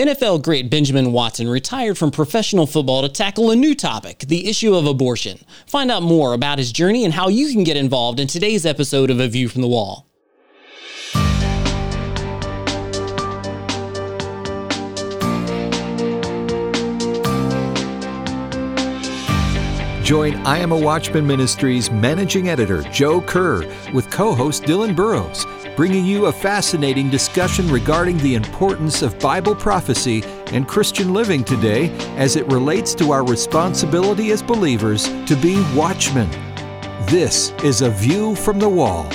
NFL great Benjamin Watson retired from professional football to tackle a new topic, the issue of abortion. Find out more about his journey and how you can get involved in today's episode of A View from the Wall. Join I Am a Watchman Ministries managing editor Joe Kerr with co host Dylan Burrows bringing you a fascinating discussion regarding the importance of Bible prophecy and Christian living today as it relates to our responsibility as believers to be watchmen. This is A View from the Wall.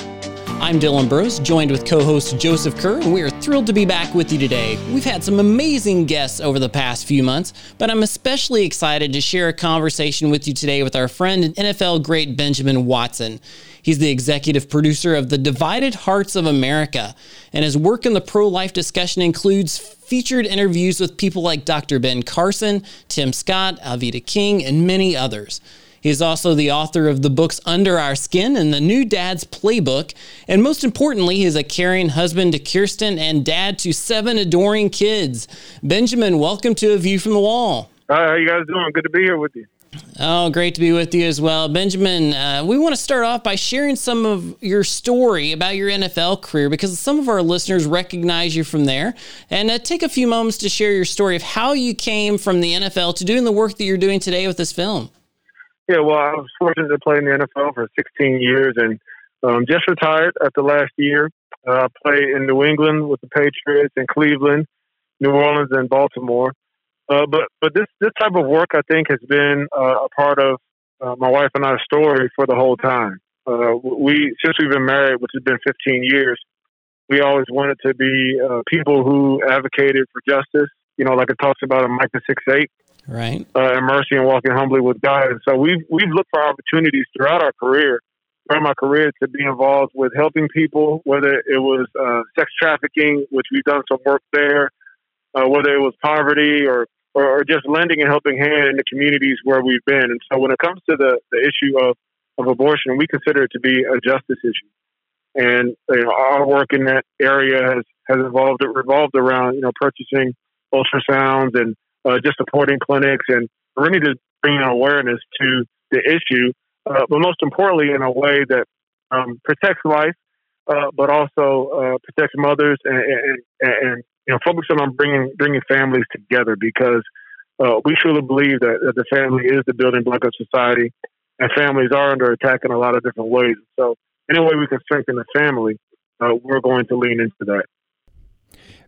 I'm Dylan Burrows, joined with co host Joseph Kerr, and we are thrilled to be back with you today. We've had some amazing guests over the past few months, but I'm especially excited to share a conversation with you today with our friend and NFL great Benjamin Watson. He's the executive producer of The Divided Hearts of America, and his work in the pro life discussion includes featured interviews with people like Dr. Ben Carson, Tim Scott, Alveda King, and many others. He is also the author of the books Under Our Skin and The New Dad's Playbook. And most importantly, he is a caring husband to Kirsten and dad to seven adoring kids. Benjamin, welcome to A View from the Wall. Hi, how are you guys doing? Good to be here with you. Oh, great to be with you as well. Benjamin, uh, we want to start off by sharing some of your story about your NFL career because some of our listeners recognize you from there. And uh, take a few moments to share your story of how you came from the NFL to doing the work that you're doing today with this film. Yeah, well, I was fortunate to play in the NFL for 16 years and um, just retired after last year. Uh, I played in New England with the Patriots, in Cleveland, New Orleans, and Baltimore. Uh, but but this this type of work I think has been uh, a part of uh, my wife and I's story for the whole time. Uh, we since we've been married, which has been 15 years, we always wanted to be uh, people who advocated for justice. You know, like it talks about in Micah 6 8. Right. Uh, and mercy and walking humbly with God. And so we've we've looked for opportunities throughout our career, throughout my career, to be involved with helping people, whether it was sex trafficking, which we've done some work there, whether it was poverty or or, or just lending a helping hand in the communities where we've been. And so when it comes to the, the issue of, of abortion, we consider it to be a justice issue. And you know, our work in that area has, has evolved, it revolved around, you know, purchasing ultrasounds and uh, just supporting clinics and really just bringing awareness to the issue, uh, but most importantly, in a way that um, protects life, uh, but also uh, protects mothers and, and, and, you know, focusing on bringing bringing families together because uh, we truly believe that, that, the family is the building block of society, and families are under attack in a lot of different ways. So, any way we can strengthen the family, uh, we're going to lean into that.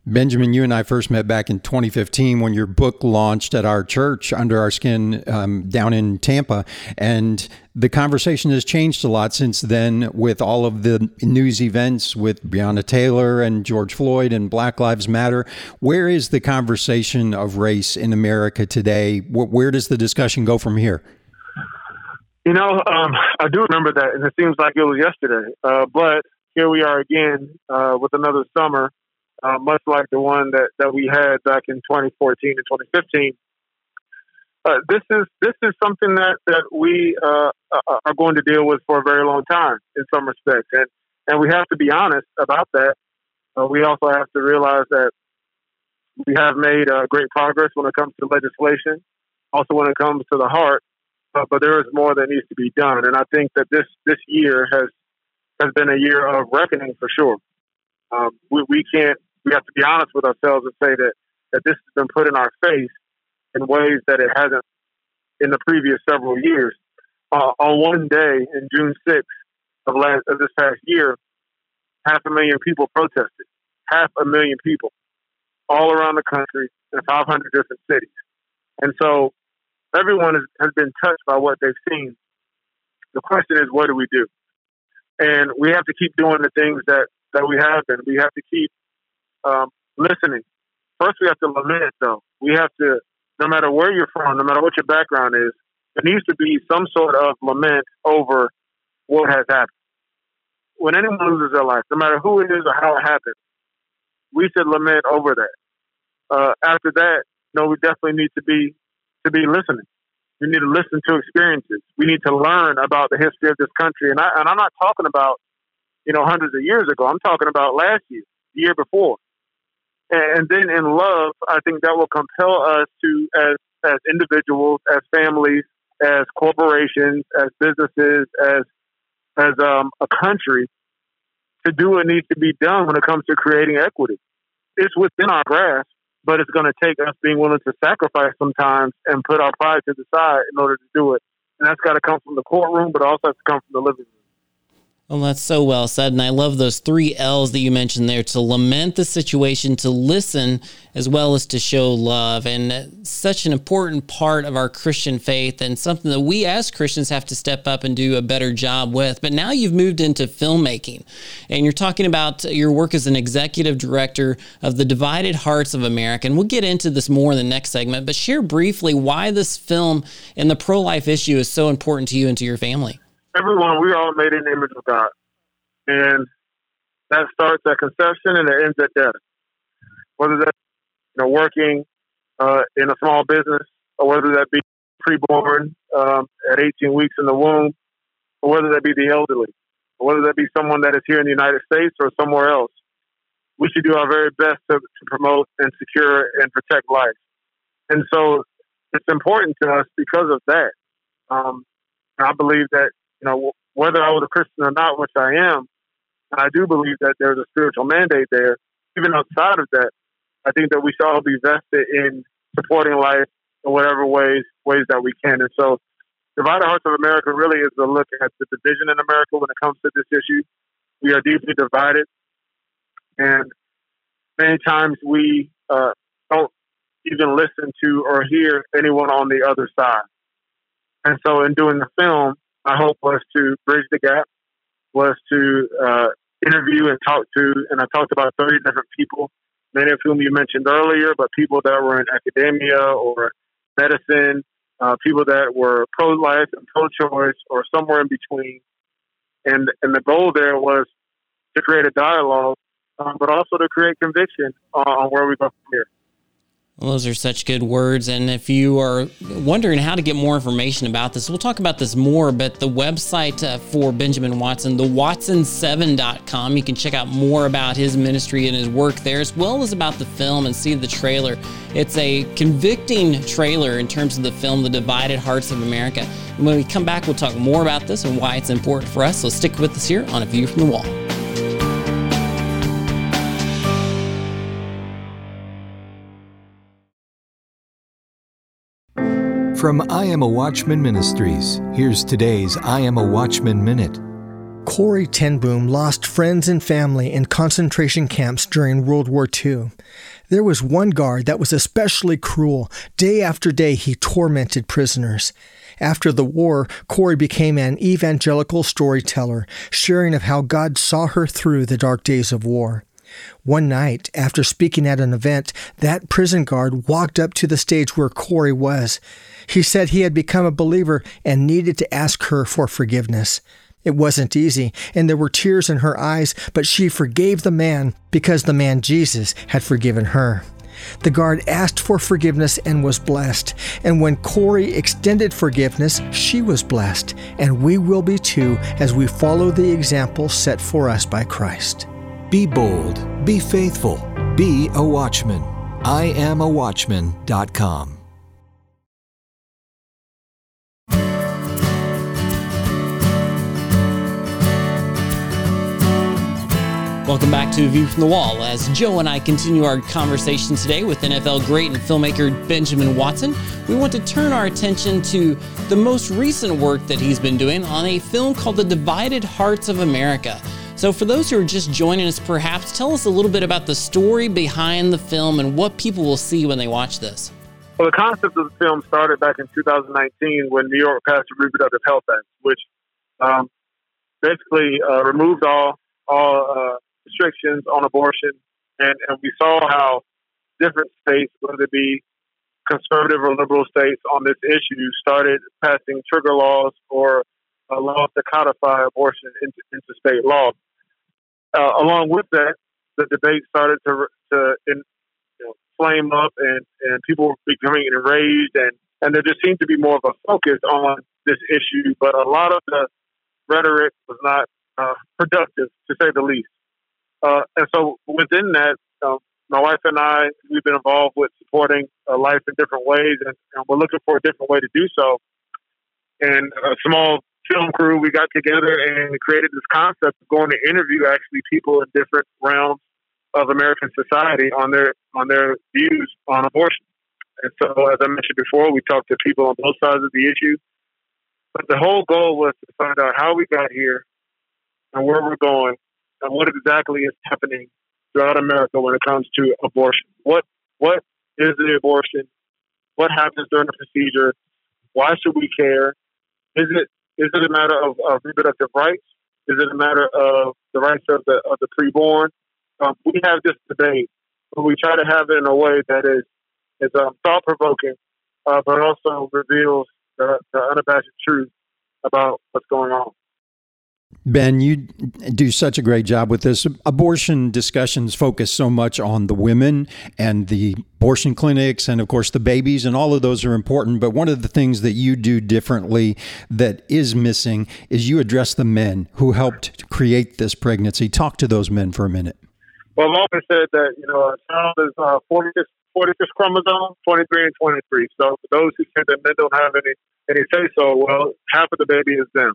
Benjamin, you and I first met back in 2015 when your book launched at our church, Under Our Skin, um, down in Tampa. And the conversation has changed a lot since then with all of the news events with Breonna Taylor and George Floyd and Black Lives Matter. Where is the conversation of race in America today? Where does the discussion go from here? You know, um, I do remember that, and it seems like it was yesterday. Uh, but here we are again uh, with another summer uh, much like the one that, that we had back in 2014 and 2015. Uh, this is this is something that that we uh, are going to deal with for a very long time in some respects, and and we have to be honest about that. Uh, we also have to realize that we have made uh, great progress when it comes to legislation, also when it comes to the heart. Uh, but there is more that needs to be done, and I think that this this year has has been a year of reckoning for sure. Um, we, we can't we have to be honest with ourselves and say that, that this has been put in our face in ways that it hasn't in the previous several years. Uh, on one day in June 6th of, last, of this past year, half a million people protested. Half a million people all around the country in 500 different cities. And so everyone has, has been touched by what they've seen. The question is, what do we do? And we have to keep doing the things that, that we have been. We have to keep um, listening. First, we have to lament, though. We have to, no matter where you're from, no matter what your background is, there needs to be some sort of lament over what has happened. When anyone loses their life, no matter who it is or how it happened, we should lament over that. Uh, after that, know, we definitely need to be to be listening. We need to listen to experiences. We need to learn about the history of this country. And, I, and I'm not talking about, you know, hundreds of years ago. I'm talking about last year, the year before and then in love, I think that will compel us to, as as individuals, as families, as corporations, as businesses, as as um, a country, to do what needs to be done when it comes to creating equity. It's within our grasp, but it's going to take us being willing to sacrifice sometimes and put our pride to the side in order to do it. And that's got to come from the courtroom, but also has to come from the living room. Well, that's so well said. And I love those three L's that you mentioned there to lament the situation, to listen, as well as to show love. And such an important part of our Christian faith and something that we as Christians have to step up and do a better job with. But now you've moved into filmmaking and you're talking about your work as an executive director of the Divided Hearts of America. And we'll get into this more in the next segment, but share briefly why this film and the pro life issue is so important to you and to your family everyone, we all made in the image of God. And that starts at conception and it ends at death. Whether that's you know, working uh, in a small business or whether that be preborn um, at 18 weeks in the womb or whether that be the elderly or whether that be someone that is here in the United States or somewhere else. We should do our very best to, to promote and secure and protect life. And so it's important to us because of that. Um, I believe that you know, whether I was a Christian or not, which I am, and I do believe that there's a spiritual mandate there. Even outside of that, I think that we should all be vested in supporting life in whatever ways ways that we can. And so, Divided Hearts of America really is a look at the division in America when it comes to this issue. We are deeply divided, and many times we uh, don't even listen to or hear anyone on the other side. And so, in doing the film, my hope was to bridge the gap, was to uh, interview and talk to, and I talked about 30 different people, many of whom you mentioned earlier, but people that were in academia or medicine, uh, people that were pro-life and pro-choice or somewhere in between. And, and the goal there was to create a dialogue, um, but also to create conviction on, on where we go from here. Well, those are such good words. And if you are wondering how to get more information about this, we'll talk about this more. But the website uh, for Benjamin Watson, the watson7.com, you can check out more about his ministry and his work there, as well as about the film and see the trailer. It's a convicting trailer in terms of the film, The Divided Hearts of America. And when we come back, we'll talk more about this and why it's important for us. So stick with us here on A View from the Wall. From I Am a Watchman Ministries, here's today's I Am a Watchman Minute. Corrie ten Boom lost friends and family in concentration camps during World War II. There was one guard that was especially cruel. Day after day, he tormented prisoners. After the war, Corey became an evangelical storyteller, sharing of how God saw her through the dark days of war. One night, after speaking at an event, that prison guard walked up to the stage where Corrie was. He said he had become a believer and needed to ask her for forgiveness. It wasn't easy, and there were tears in her eyes, but she forgave the man because the man Jesus had forgiven her. The guard asked for forgiveness and was blessed. And when Corrie extended forgiveness, she was blessed. And we will be too as we follow the example set for us by Christ. Be bold, be faithful, be a watchman. I am a watchman.com. Welcome back to View from the Wall as Joe and I continue our conversation today with NFL great and filmmaker Benjamin Watson. We want to turn our attention to the most recent work that he's been doing on a film called The Divided Hearts of America. So, for those who are just joining us, perhaps tell us a little bit about the story behind the film and what people will see when they watch this. Well, the concept of the film started back in 2019 when New York passed a reproductive health act, which um, basically uh, removed all all uh, restrictions on abortion, and, and we saw how different states, whether it be conservative or liberal states on this issue, started passing trigger laws or uh, laws to codify abortion into, into state law. Uh, along with that, the debate started to to in, you know, flame up, and and people were becoming enraged, and and there just seemed to be more of a focus on this issue. But a lot of the rhetoric was not uh, productive, to say the least. Uh, and so within that, uh, my wife and I, we've been involved with supporting uh, life in different ways, and, and we're looking for a different way to do so. And a small film crew, we got together and created this concept of going to interview actually people in different realms of American society on their on their views on abortion. And so, as I mentioned before, we talked to people on both sides of the issue. But the whole goal was to find out how we got here and where we're going and what exactly is happening throughout America when it comes to abortion. What what is the abortion? What happens during the procedure? Why should we care? Is it is it a matter of, of reproductive rights? Is it a matter of the rights of the of the preborn? Um, we have this debate, but we try to have it in a way that is is um, thought provoking, uh, but also reveals the, the unabashed truth about what's going on. Ben, you do such a great job with this. Abortion discussions focus so much on the women and the abortion clinics, and of course, the babies, and all of those are important. But one of the things that you do differently that is missing is you address the men who helped create this pregnancy. Talk to those men for a minute. Well, I've often said that, you know, a child is uh, 46, 46 chromosome, 23 and 23. So for those who say that men don't have any, any say so, well, half of the baby is them.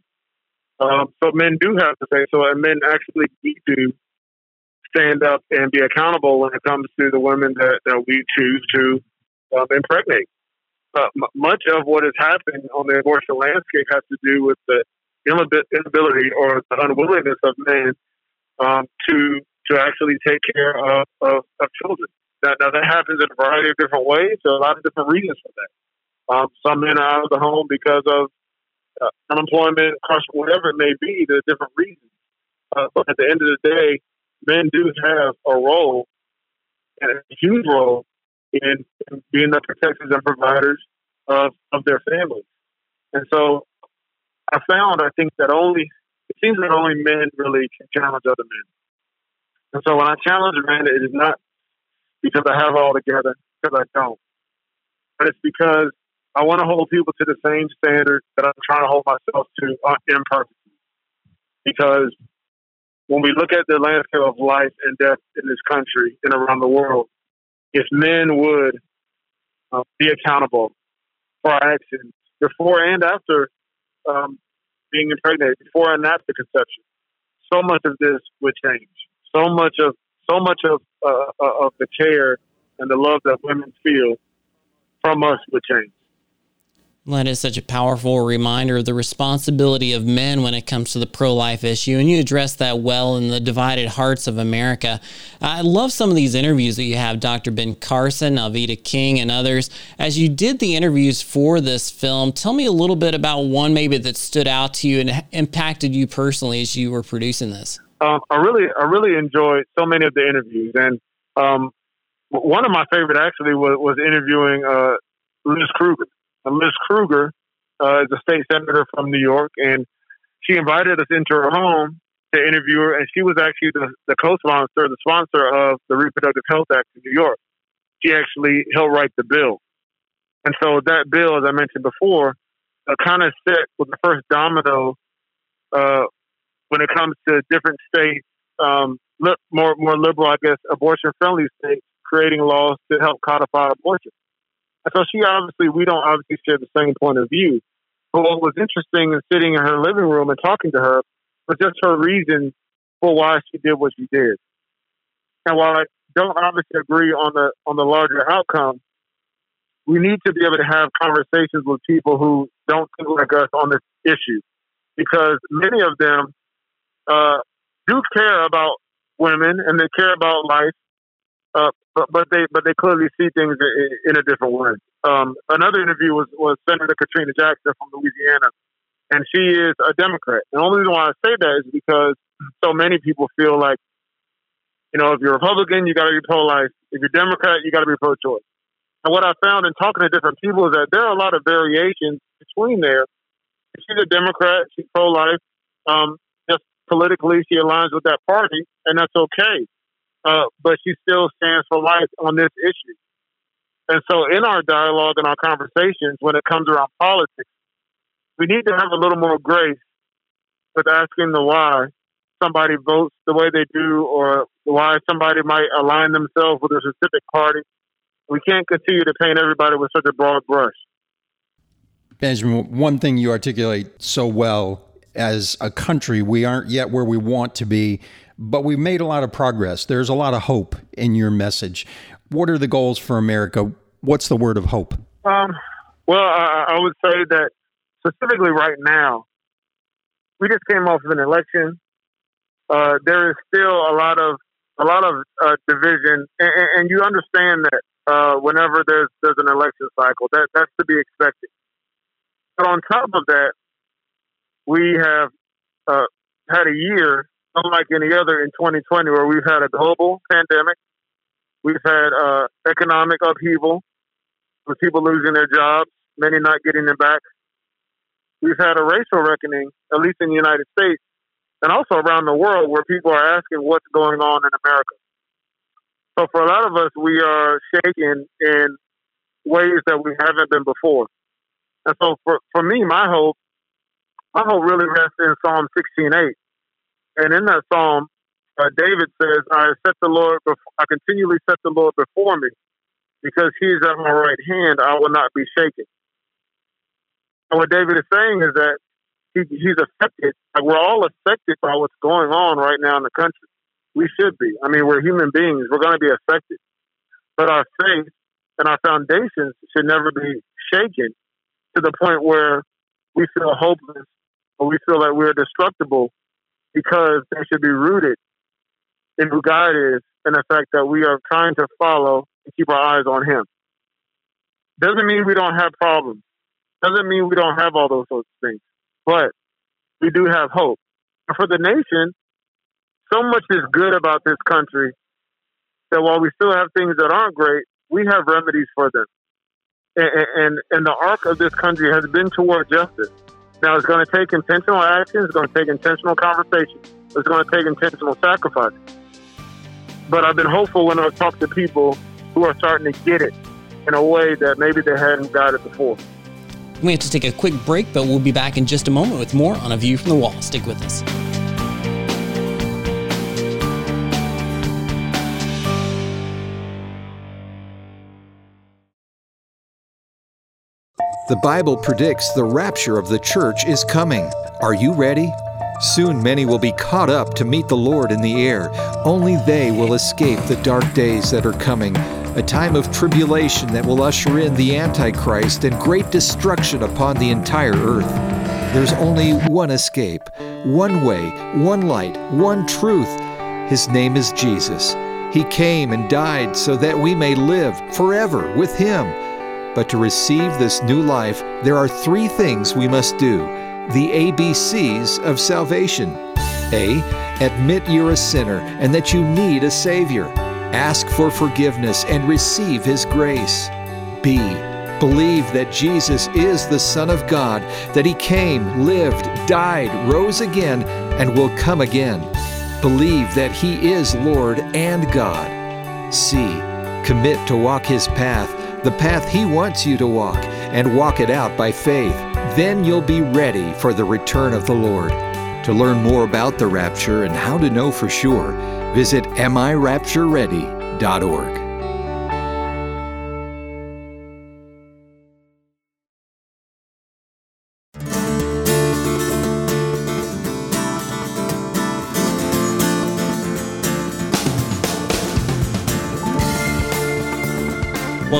Um, so men do have to say so, and men actually need to stand up and be accountable when it comes to the women that, that we choose to um, impregnate. Uh, m- much of what has happened on the abortion landscape has to do with the inability or the unwillingness of men um, to to actually take care of, of, of children. Now, now, that happens in a variety of different ways. There are a lot of different reasons for that. Um, some men are out of the home because of uh, unemployment, crush whatever it may be, there are different reasons. Uh, but at the end of the day, men do have a role, and a huge role, in, in being the protectors and providers of, of their families. And so I found, I think, that only, it seems that only men really can challenge other men. And so when I challenge a man, it is not because I have it all together, because I don't. But it's because I want to hold people to the same standard that I'm trying to hold myself to uh, imperfectly. Because when we look at the landscape of life and death in this country and around the world, if men would uh, be accountable for our actions before and after um, being impregnated, before and after conception, so much of this would change. So much of so much of uh, uh of the care and the love that women feel from us would change. That is such a powerful reminder of the responsibility of men when it comes to the pro life issue. And you address that well in the divided hearts of America. I love some of these interviews that you have, Dr. Ben Carson, Alveda King, and others. As you did the interviews for this film, tell me a little bit about one maybe that stood out to you and impacted you personally as you were producing this. Um, I really, I really enjoyed so many of the interviews. And um, one of my favorite actually was, was interviewing uh, Liz Krueger Liz Krueger uh, is a state senator from New York, and she invited us into her home to interview her, and she was actually the, the co-sponsor, the sponsor of the Reproductive Health Act in New York. She actually helped write the bill, and so that bill, as I mentioned before, uh, kind of set with the first domino uh, when it comes to different states, um, more more liberal, I guess, abortion-friendly states creating laws to help codify abortion. So she obviously, we don't obviously share the same point of view. But what was interesting in sitting in her living room and talking to her was just her reason for why she did what she did. And while I don't obviously agree on the on the larger outcome, we need to be able to have conversations with people who don't think like us on this issue, because many of them uh, do care about women and they care about life, uh, but but they but they clearly see things in, a different way. Um, another interview was was Senator Katrina Jackson from Louisiana, and she is a Democrat. And the only reason why I say that is because so many people feel like, you know, if you're Republican, you got to be pro-life. If you're Democrat, you got to be pro-choice. And what I found in talking to different people is that there are a lot of variations between there. She's a Democrat. She's pro-life. Um, just politically, she aligns with that party, and that's okay uh, but she still stands for life on this issue. And so, in our dialogue and our conversations, when it comes around politics, we need to have a little more grace with asking the why somebody votes the way they do or why somebody might align themselves with a specific party. We can't continue to paint everybody with such a broad brush. Benjamin, one thing you articulate so well as a country, we aren't yet where we want to be, but we've made a lot of progress. There's a lot of hope in your message. What are the goals for America? What's the word of hope? Um, well, I, I would say that specifically right now, we just came off of an election. Uh, there is still a lot of a lot of uh, division, and, and, you understand that uh, whenever there's there's an election cycle, that that's to be expected. But on top of that, we have uh, had a year unlike any other in 2020, where we've had a global pandemic, we've had uh, economic upheaval, with people losing their jobs, many not getting them back. We've had a racial reckoning, at least in the United States, and also around the world, where people are asking what's going on in America. So for a lot of us, we are shaken in ways that we haven't been before. And so for, for me, my hope, my hope really rests in Psalm 16:8. And in that psalm, uh, David says, "I set the Lord, before, I continually set the Lord before me, because He is at my right hand. I will not be shaken." And what David is saying is that he, he's affected. Like we're all affected by what's going on right now in the country. We should be. I mean, we're human beings. We're going to be affected, but our faith and our foundations should never be shaken to the point where we feel hopeless or we feel like we're destructible because they should be rooted in who God is and the fact that we are trying to follow and keep our eyes on Him. Doesn't mean we don't have problems. Doesn't mean we don't have all those sorts of things. But we do have hope. And for the nation, so much is good about this country that while we still have things that aren't great, we have remedies for them. And, and, and the arc of this country has been toward justice. Now, it's going to take intentional action. It's going to take intentional conversation. It's going to take intentional sacrifice. But I've been hopeful when I've talked to people who are starting to get it in a way that maybe they hadn't got it before. We have to take a quick break, but we'll be back in just a moment with more on A View from the Wall. Stick with us. The Bible predicts the rapture of the church is coming. Are you ready? Soon many will be caught up to meet the Lord in the air. Only they will escape the dark days that are coming, a time of tribulation that will usher in the Antichrist and great destruction upon the entire earth. There's only one escape, one way, one light, one truth. His name is Jesus. He came and died so that we may live forever with Him. But to receive this new life, there are three things we must do the ABCs of salvation. A. Admit you're a sinner and that you need a Savior. Ask for forgiveness and receive His grace. B. Believe that Jesus is the Son of God, that He came, lived, died, rose again, and will come again. Believe that He is Lord and God. C. Commit to walk His path the path He wants you to walk, and walk it out by faith. Then you'll be ready for the return of the Lord. To learn more about the rapture and how to know for sure, visit AmIRaptureReady.org.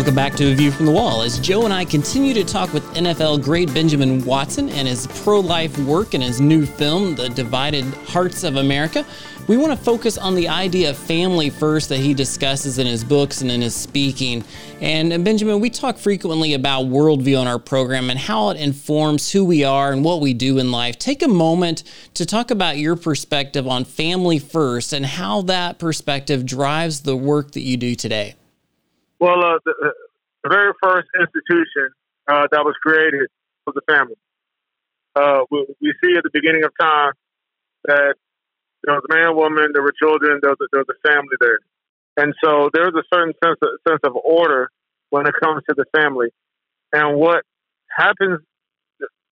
Welcome back to A View from the Wall as Joe and I continue to talk with NFL great Benjamin Watson and his pro life work and his new film, The Divided Hearts of America. We want to focus on the idea of family first that he discusses in his books and in his speaking. And uh, Benjamin, we talk frequently about worldview on our program and how it informs who we are and what we do in life. Take a moment to talk about your perspective on family first and how that perspective drives the work that you do today. Well, uh, the, the, very first institution uh, that was created was the family. Uh, we, we, see at the beginning of time that there was a man, woman, there were children, there was a, there was a family there, and so there's a certain sense of, sense of order when it comes to the family. And what happens,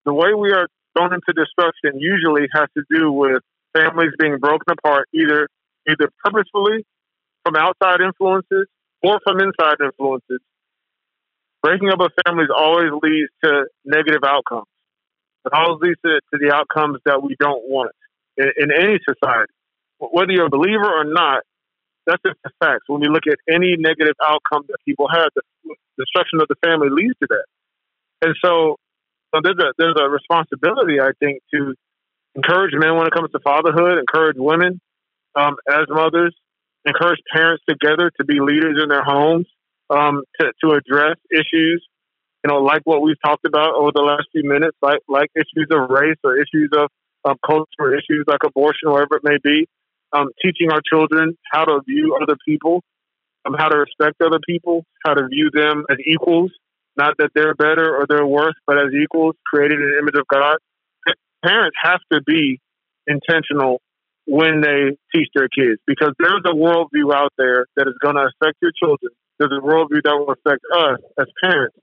the way we are thrown into destruction, usually has to do with families being broken apart, either either purposefully from outside influences or from inside influences. Breaking up a family always leads to negative outcomes. It always leads to, to the outcomes that we don't want in, in any society. Whether you're a believer or not, that's just a fact. When we look at any negative outcome that people have, the destruction of the family leads to that. And so, so there's a there's a responsibility, I think, to encourage men when it comes to fatherhood, encourage women um, as mothers, encourage parents together to be leaders in their homes, um, to, to address issues, you know, like what we've talked about over the last few minutes, like like issues of race or issues of, of culture, issues like abortion, whatever it may be. Um, teaching our children how to view other people, um, how to respect other people, how to view them as equals, not that they're better or they're worse, but as equals, created in the image of God. Parents have to be intentional when they teach their kids because there's a worldview out there that is going to affect your children. There's a worldview that will affect us as parents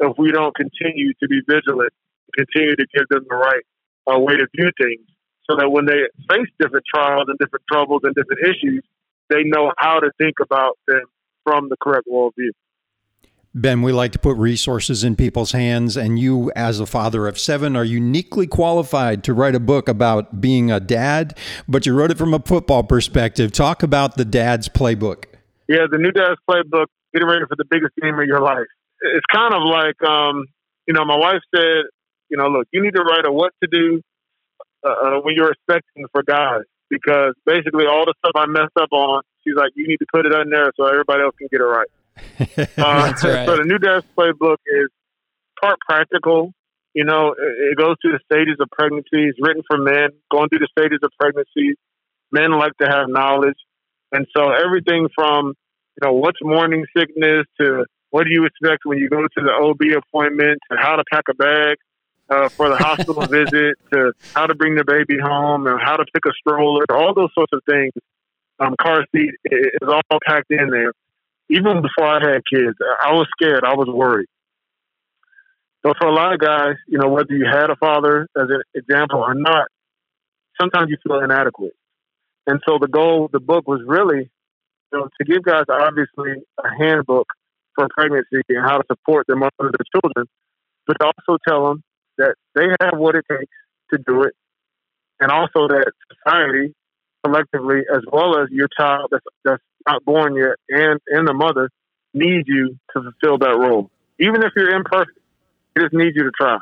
if we don't continue to be vigilant, and continue to give them the right uh, way to view things so that when they face different trials and different troubles and different issues, they know how to think about them from the correct worldview. Ben, we like to put resources in people's hands, and you, as a father of seven, are uniquely qualified to write a book about being a dad, but you wrote it from a football perspective. Talk about the dad's playbook. Yeah, the new dad's playbook, getting ready for the biggest game of your life. It's kind of like, um, you know, my wife said, you know, look, you need to write a what to do uh, uh when you're expecting for guys, because basically all the stuff I messed up on, she's like, you need to put it in there so everybody else can get it right. Uh, right. So the new dad's playbook is part practical. You know, it, it goes through the stages of pregnancy. It's written for men, going through the stages of pregnancy. Men like to have knowledge, and so everything from you know what's morning sickness to what do you expect when you go to the OB appointment to how to pack a bag uh, for the hospital visit to how to bring the baby home and how to pick a stroller, all those sorts of things. Um, car seat is all packed in there even before I had kids, I was scared. I was worried. So for a lot of guys, you know, whether you had a father as an example or not, sometimes you feel inadequate. And so the goal of the book was really you know, to give guys obviously a handbook for pregnancy and how to support their mother and their children, but also tell them that they have what it takes to do it, and also that society collectively, as well as your child that's, that's not born yet and, and the mother, need you to fulfill that role. Even if you're imperfect, it just needs you to try.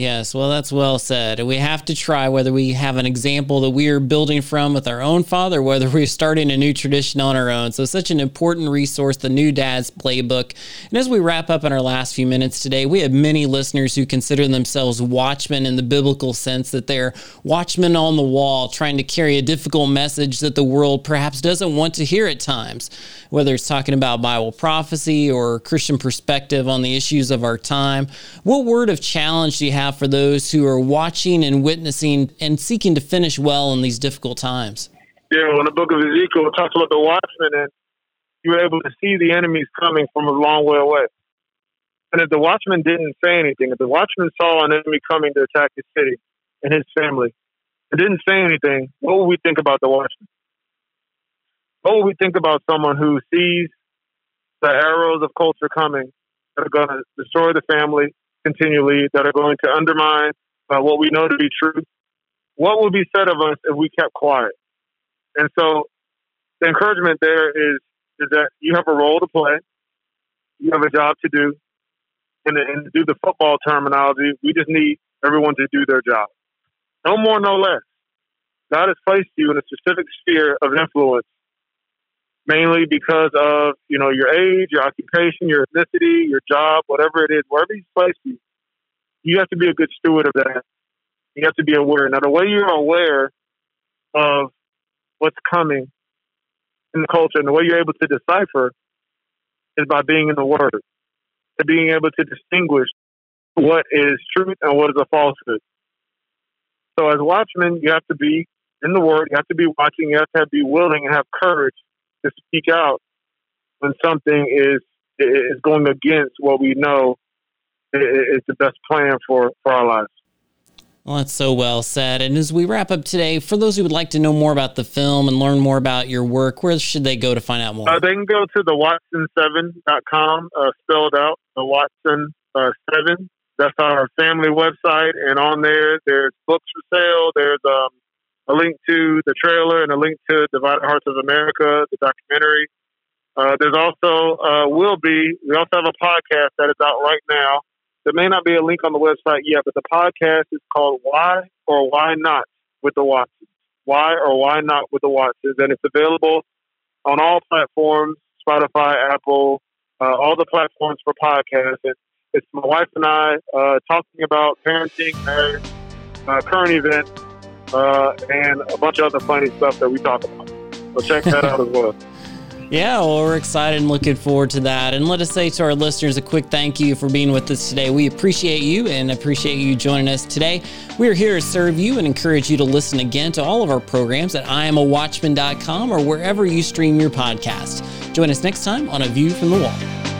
Yes, well, that's well said. We have to try whether we have an example that we are building from with our own father, whether we're starting a new tradition on our own. So, such an important resource, the New Dad's Playbook. And as we wrap up in our last few minutes today, we have many listeners who consider themselves watchmen in the biblical sense that they're watchmen on the wall, trying to carry a difficult message that the world perhaps doesn't want to hear at times, whether it's talking about Bible prophecy or Christian perspective on the issues of our time. What word of challenge do you have? Have for those who are watching and witnessing and seeking to finish well in these difficult times? Yeah, when the book of Ezekiel it talks about the watchman, and you're able to see the enemies coming from a long way away. And if the watchman didn't say anything, if the watchman saw an enemy coming to attack his city and his family, and didn't say anything, what would we think about the watchman? What would we think about someone who sees the arrows of culture coming that are going to destroy the family, continually that are going to undermine uh, what we know to be true. What would be said of us if we kept quiet? And so the encouragement there is is that you have a role to play, you have a job to do, and, and to do the football terminology, we just need everyone to do their job. No more, no less. God has placed you in a specific sphere of influence mainly because of you know your age, your occupation, your ethnicity, your job, whatever it is, wherever He's placed you, you have to be a good steward of that. You have to be aware. Now, the way you're aware of what's coming in the culture and the way you're able to decipher is by being in the Word, to being able to distinguish what is truth and what is a falsehood. So, as watchmen, you have to be in the Word. You have to be watching. You have to be willing and have courage to speak out when something is is going against what we know is the best plan for, for our lives. Well, that's so well said. And as we wrap up today, for those who would like to know more about the film and learn more about your work, where should they go to find out more? Uh, they can go to the watson7.com, uh, spelled out, the Watson uh, 7. That's our family website. And on there, there's books for sale. There's um, a link to the trailer and a link to Divided Hearts of America, the documentary. Uh, there's also, uh, will be, we also have a podcast that is out right now there may not be a link on the website yet, but the podcast is called Why or Why Not with the Watsons. Why or Why Not with the Watsons. And it's available on all platforms Spotify, Apple, uh, all the platforms for podcasts. And it's my wife and I uh, talking about parenting, marriage, uh, current events, uh, and a bunch of other funny stuff that we talk about. So check that out as well. Yeah, well, we're excited and looking forward to that. And let us say to our listeners a quick thank you for being with us today. We appreciate you and appreciate you joining us today. We're here to serve you and encourage you to listen again to all of our programs at iamawatchman.com or wherever you stream your podcast. Join us next time on A View from the Wall.